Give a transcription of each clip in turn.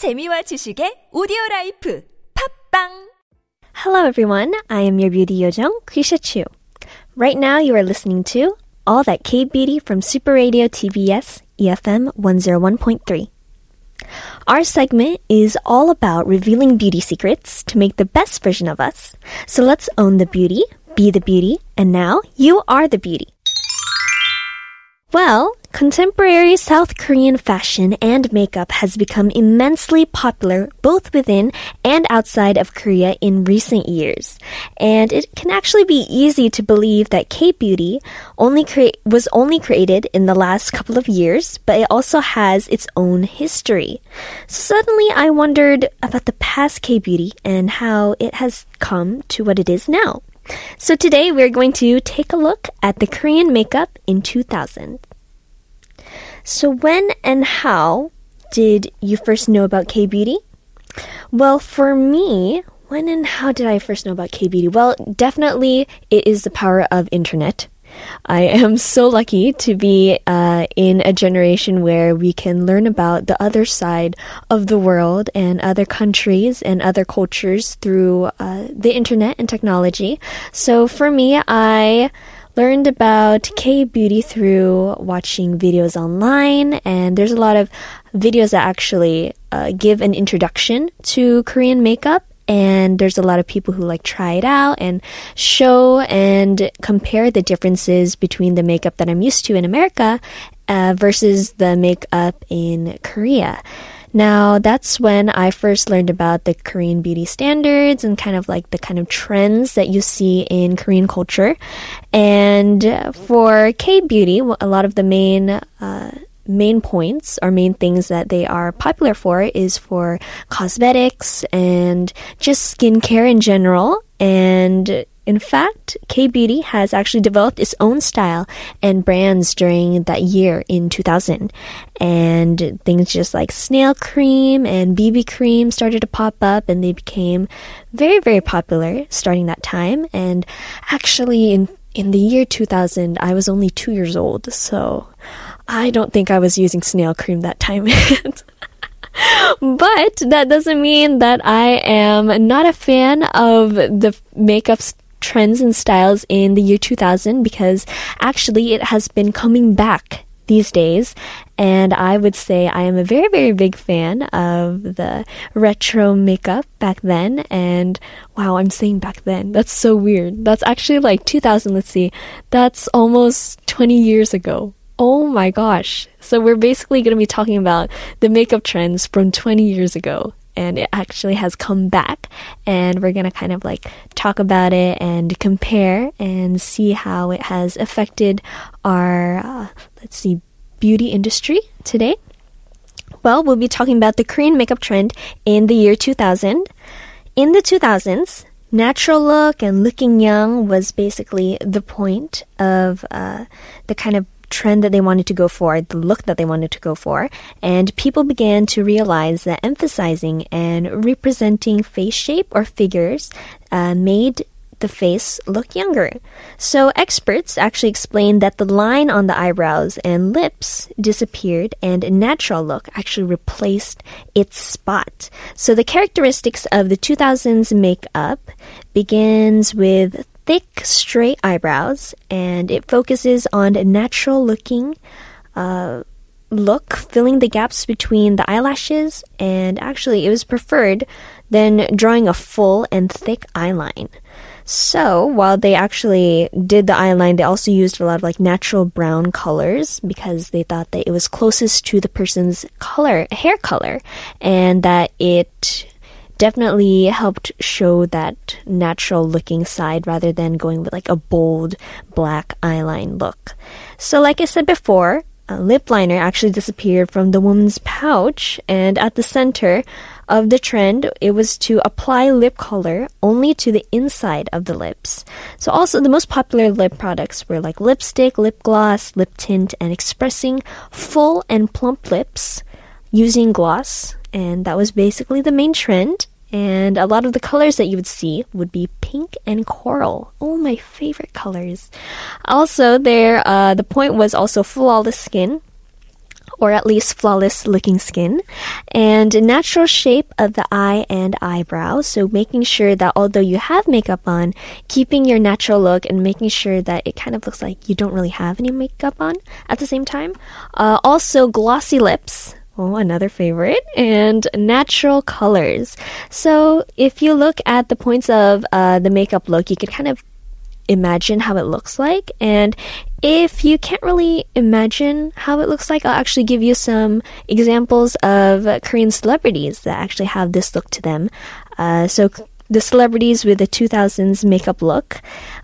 재미와 지식의 오디오 라이프 팝빵 Hello, everyone. I am your beauty yojong, Krisha Chu. Right now, you are listening to All That K Beauty from Super Radio TBS EFM 101.3. Our segment is all about revealing beauty secrets to make the best version of us. So let's own the beauty, be the beauty, and now you are the beauty. Well, contemporary South Korean fashion and makeup has become immensely popular both within and outside of Korea in recent years. And it can actually be easy to believe that K-beauty only was only created in the last couple of years, but it also has its own history. So suddenly I wondered about the past K-beauty and how it has come to what it is now. So today we're going to take a look at the Korean makeup in 2000. So when and how did you first know about K beauty? Well, for me, when and how did I first know about K beauty? Well, definitely it is the power of internet. I am so lucky to be uh, in a generation where we can learn about the other side of the world and other countries and other cultures through uh, the internet and technology. So for me, I learned about K beauty through watching videos online, and there's a lot of videos that actually uh, give an introduction to Korean makeup and there's a lot of people who like try it out and show and compare the differences between the makeup that I'm used to in America uh, versus the makeup in Korea. Now, that's when I first learned about the Korean beauty standards and kind of like the kind of trends that you see in Korean culture. And for K beauty, a lot of the main uh, main points or main things that they are popular for is for cosmetics and just skincare in general. And in fact, K Beauty has actually developed its own style and brands during that year in 2000. And things just like snail cream and BB cream started to pop up and they became very, very popular starting that time. And actually, in in the year 2000, I was only two years old, so I don't think I was using snail cream that time. but that doesn't mean that I am not a fan of the makeup trends and styles in the year 2000 because actually it has been coming back these days. And I would say I am a very, very big fan of the retro makeup back then. And wow, I'm saying back then. That's so weird. That's actually like 2000, let's see. That's almost 20 years ago. Oh my gosh. So we're basically going to be talking about the makeup trends from 20 years ago. And it actually has come back. And we're going to kind of like talk about it and compare and see how it has affected our, uh, let's see, beauty industry today. Well, we'll be talking about the Korean makeup trend in the year 2000. In the 2000s, natural look and looking young was basically the point of uh, the kind of trend that they wanted to go for, the look that they wanted to go for, and people began to realize that emphasizing and representing face shape or figures uh, made the face look younger. So experts actually explained that the line on the eyebrows and lips disappeared and a natural look actually replaced its spot. So the characteristics of the 2000s makeup begins with thick, straight eyebrows, and it focuses on a natural looking uh, look, filling the gaps between the eyelashes, and actually, it was preferred than drawing a full and thick eyeline. So, while they actually did the eyeline, they also used a lot of like natural brown colors because they thought that it was closest to the person's color, hair color, and that it definitely helped show that natural looking side rather than going with like a bold black eyeline look. So, like I said before, a lip liner actually disappeared from the woman's pouch, and at the center of the trend, it was to apply lip color only to the inside of the lips. So, also, the most popular lip products were like lipstick, lip gloss, lip tint, and expressing full and plump lips using gloss. And that was basically the main trend. And a lot of the colors that you would see would be pink and coral. Oh, my favorite colors. Also, there, uh, the point was also flawless skin or at least flawless looking skin, and natural shape of the eye and eyebrow. So making sure that although you have makeup on, keeping your natural look and making sure that it kind of looks like you don't really have any makeup on at the same time. Uh, also, glossy lips. Oh, another favorite. And natural colors. So if you look at the points of uh, the makeup look, you can kind of imagine how it looks like. And if you can't really imagine how it looks like, I'll actually give you some examples of Korean celebrities that actually have this look to them. Uh, so the celebrities with the 2000s makeup look.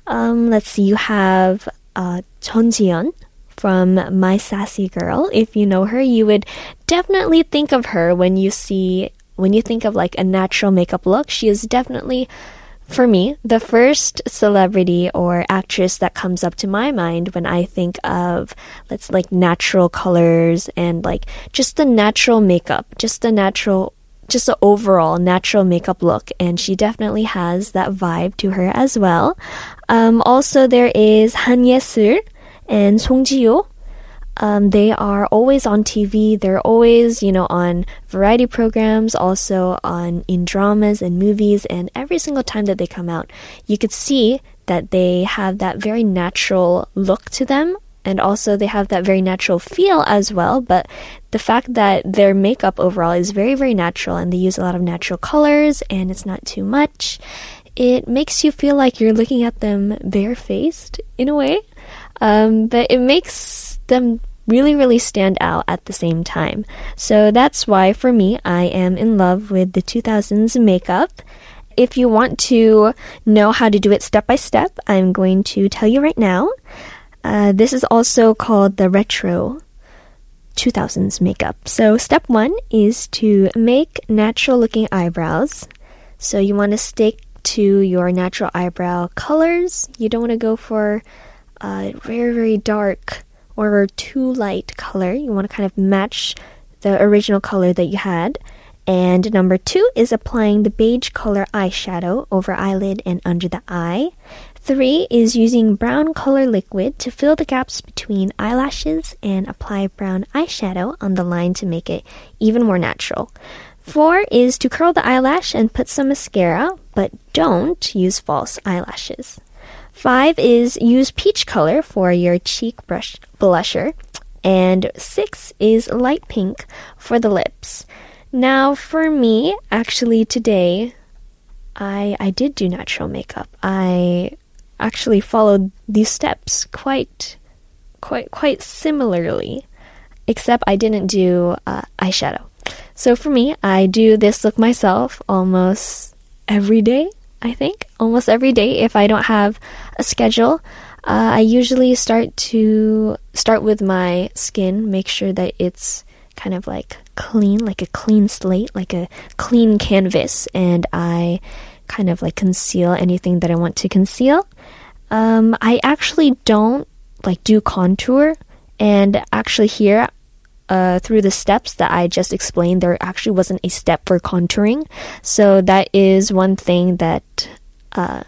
Um, let's see, you have uh, Ji-hyun from My Sassy Girl. If you know her, you would definitely think of her when you see when you think of like a natural makeup look. She is definitely for me, the first celebrity or actress that comes up to my mind when I think of let's like natural colors and like just the natural makeup, just the natural just the overall natural makeup look, and she definitely has that vibe to her as well. Um, also, there is Han Ye-sul and Song Ji-hyo. Um, they are always on TV. They're always, you know, on variety programs, also on in dramas and movies. And every single time that they come out, you could see that they have that very natural look to them. And also, they have that very natural feel as well. But the fact that their makeup overall is very, very natural and they use a lot of natural colors and it's not too much, it makes you feel like you're looking at them barefaced in a way. Um, but it makes them really, really stand out at the same time. So that's why, for me, I am in love with the 2000s makeup. If you want to know how to do it step by step, I'm going to tell you right now. Uh, this is also called the retro 2000s makeup. So, step one is to make natural looking eyebrows. So, you want to stick to your natural eyebrow colors. You don't want to go for a very, very dark or too light color. You want to kind of match the original color that you had. And number two is applying the beige color eyeshadow over eyelid and under the eye. Three is using brown color liquid to fill the gaps between eyelashes and apply brown eyeshadow on the line to make it even more natural. Four is to curl the eyelash and put some mascara, but don't use false eyelashes. Five is use peach color for your cheek brush blusher. And six is light pink for the lips. Now, for me, actually, today, I, I did do natural makeup. I actually followed these steps quite, quite, quite similarly, except I didn't do uh, eyeshadow. So for me, I do this look myself almost every day. I think, almost every day if I don't have a schedule. Uh, I usually start to start with my skin, make sure that it's kind of like clean, like a clean slate, like a clean canvas, and I kind of like conceal anything that I want to conceal. Um, I actually don't like do contour, and actually here uh, through the steps that I just explained, there actually wasn't a step for contouring. So that is one thing that uh,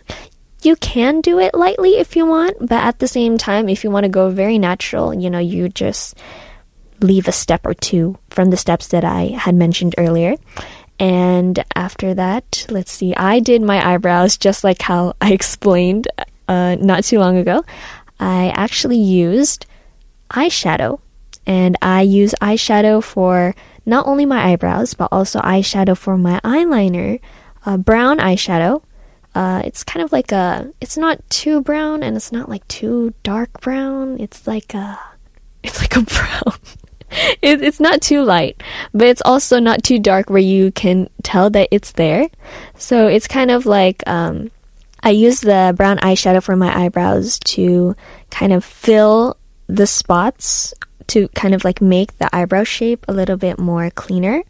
you can do it lightly if you want, but at the same time, if you want to go very natural, you know, you just leave a step or two from the steps that I had mentioned earlier. And after that, let's see, I did my eyebrows just like how I explained uh, not too long ago. I actually used eyeshadow and I use eyeshadow for not only my eyebrows, but also eyeshadow for my eyeliner. Brown eyeshadow. Uh, it's kind of like a, it's not too brown and it's not like too dark brown. It's like a, it's like a brown. it, it's not too light, but it's also not too dark where you can tell that it's there. So it's kind of like, um, I use the brown eyeshadow for my eyebrows to kind of fill the spots to kind of like make the eyebrow shape a little bit more cleaner.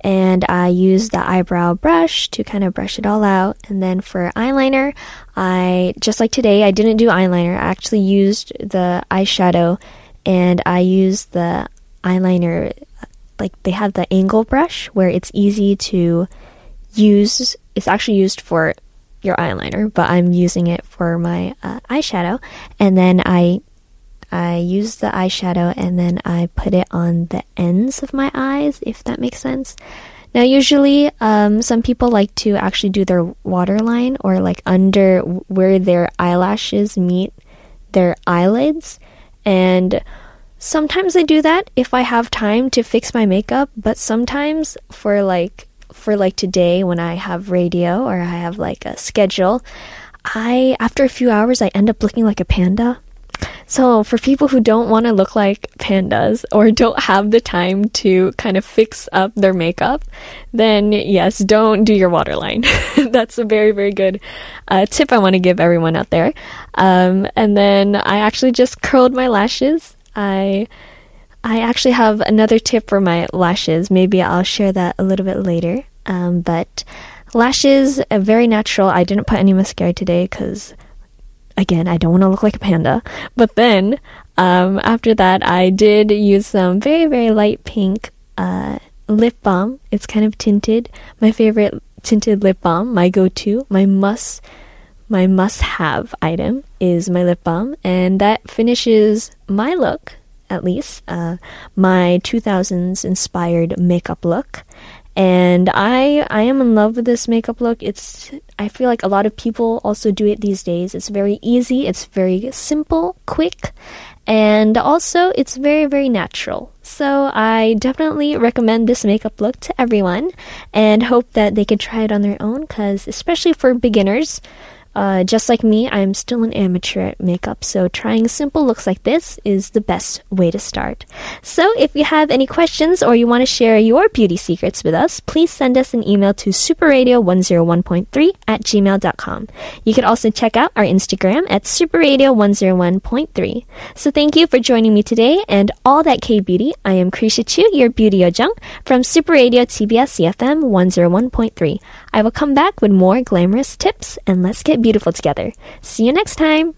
And I use the eyebrow brush to kind of brush it all out. And then for eyeliner, I, just like today, I didn't do eyeliner. I actually used the eyeshadow and I used the eyeliner, like they have the angle brush where it's easy to use. It's actually used for your eyeliner, but I'm using it for my uh, eyeshadow. And then I I use the eyeshadow and then I put it on the ends of my eyes, if that makes sense. Now, usually, um, some people like to actually do their waterline or like under where their eyelashes meet their eyelids. And sometimes I do that if I have time to fix my makeup, but sometimes for like for like today when I have radio or I have like a schedule, I after a few hours I end up looking like a panda. So, for people who don't want to look like pandas or don't have the time to kind of fix up their makeup, then yes, don't do your waterline. That's a very, very good uh, tip I want to give everyone out there. Um, and then I actually just curled my lashes. I I actually have another tip for my lashes. Maybe I'll share that a little bit later. Um, but lashes, very natural. I didn't put any mascara today because, again, I don't want to look like a panda. But then, um, after that, I did use some very, very light pink uh, lip balm. It's kind of tinted. My favorite tinted lip balm, my go-to, my must, my must-have item is my lip balm, and that finishes my look at least, uh, my 2000s inspired makeup look. And I I am in love with this makeup look. It's I feel like a lot of people also do it these days. It's very easy, it's very simple, quick, and also it's very very natural. So I definitely recommend this makeup look to everyone and hope that they can try it on their own cuz especially for beginners, uh, just like me, I'm still an amateur at makeup, so trying simple looks like this is the best way to start. So if you have any questions or you want to share your beauty secrets with us, please send us an email to superradio101.3 at gmail.com. You can also check out our Instagram at superradio101.3. So thank you for joining me today and all that K-beauty. I am Krisha Chu, your beauty ojung from Super Radio TBS EFM 101.3. I will come back with more glamorous tips and let's get beautiful together. See you next time.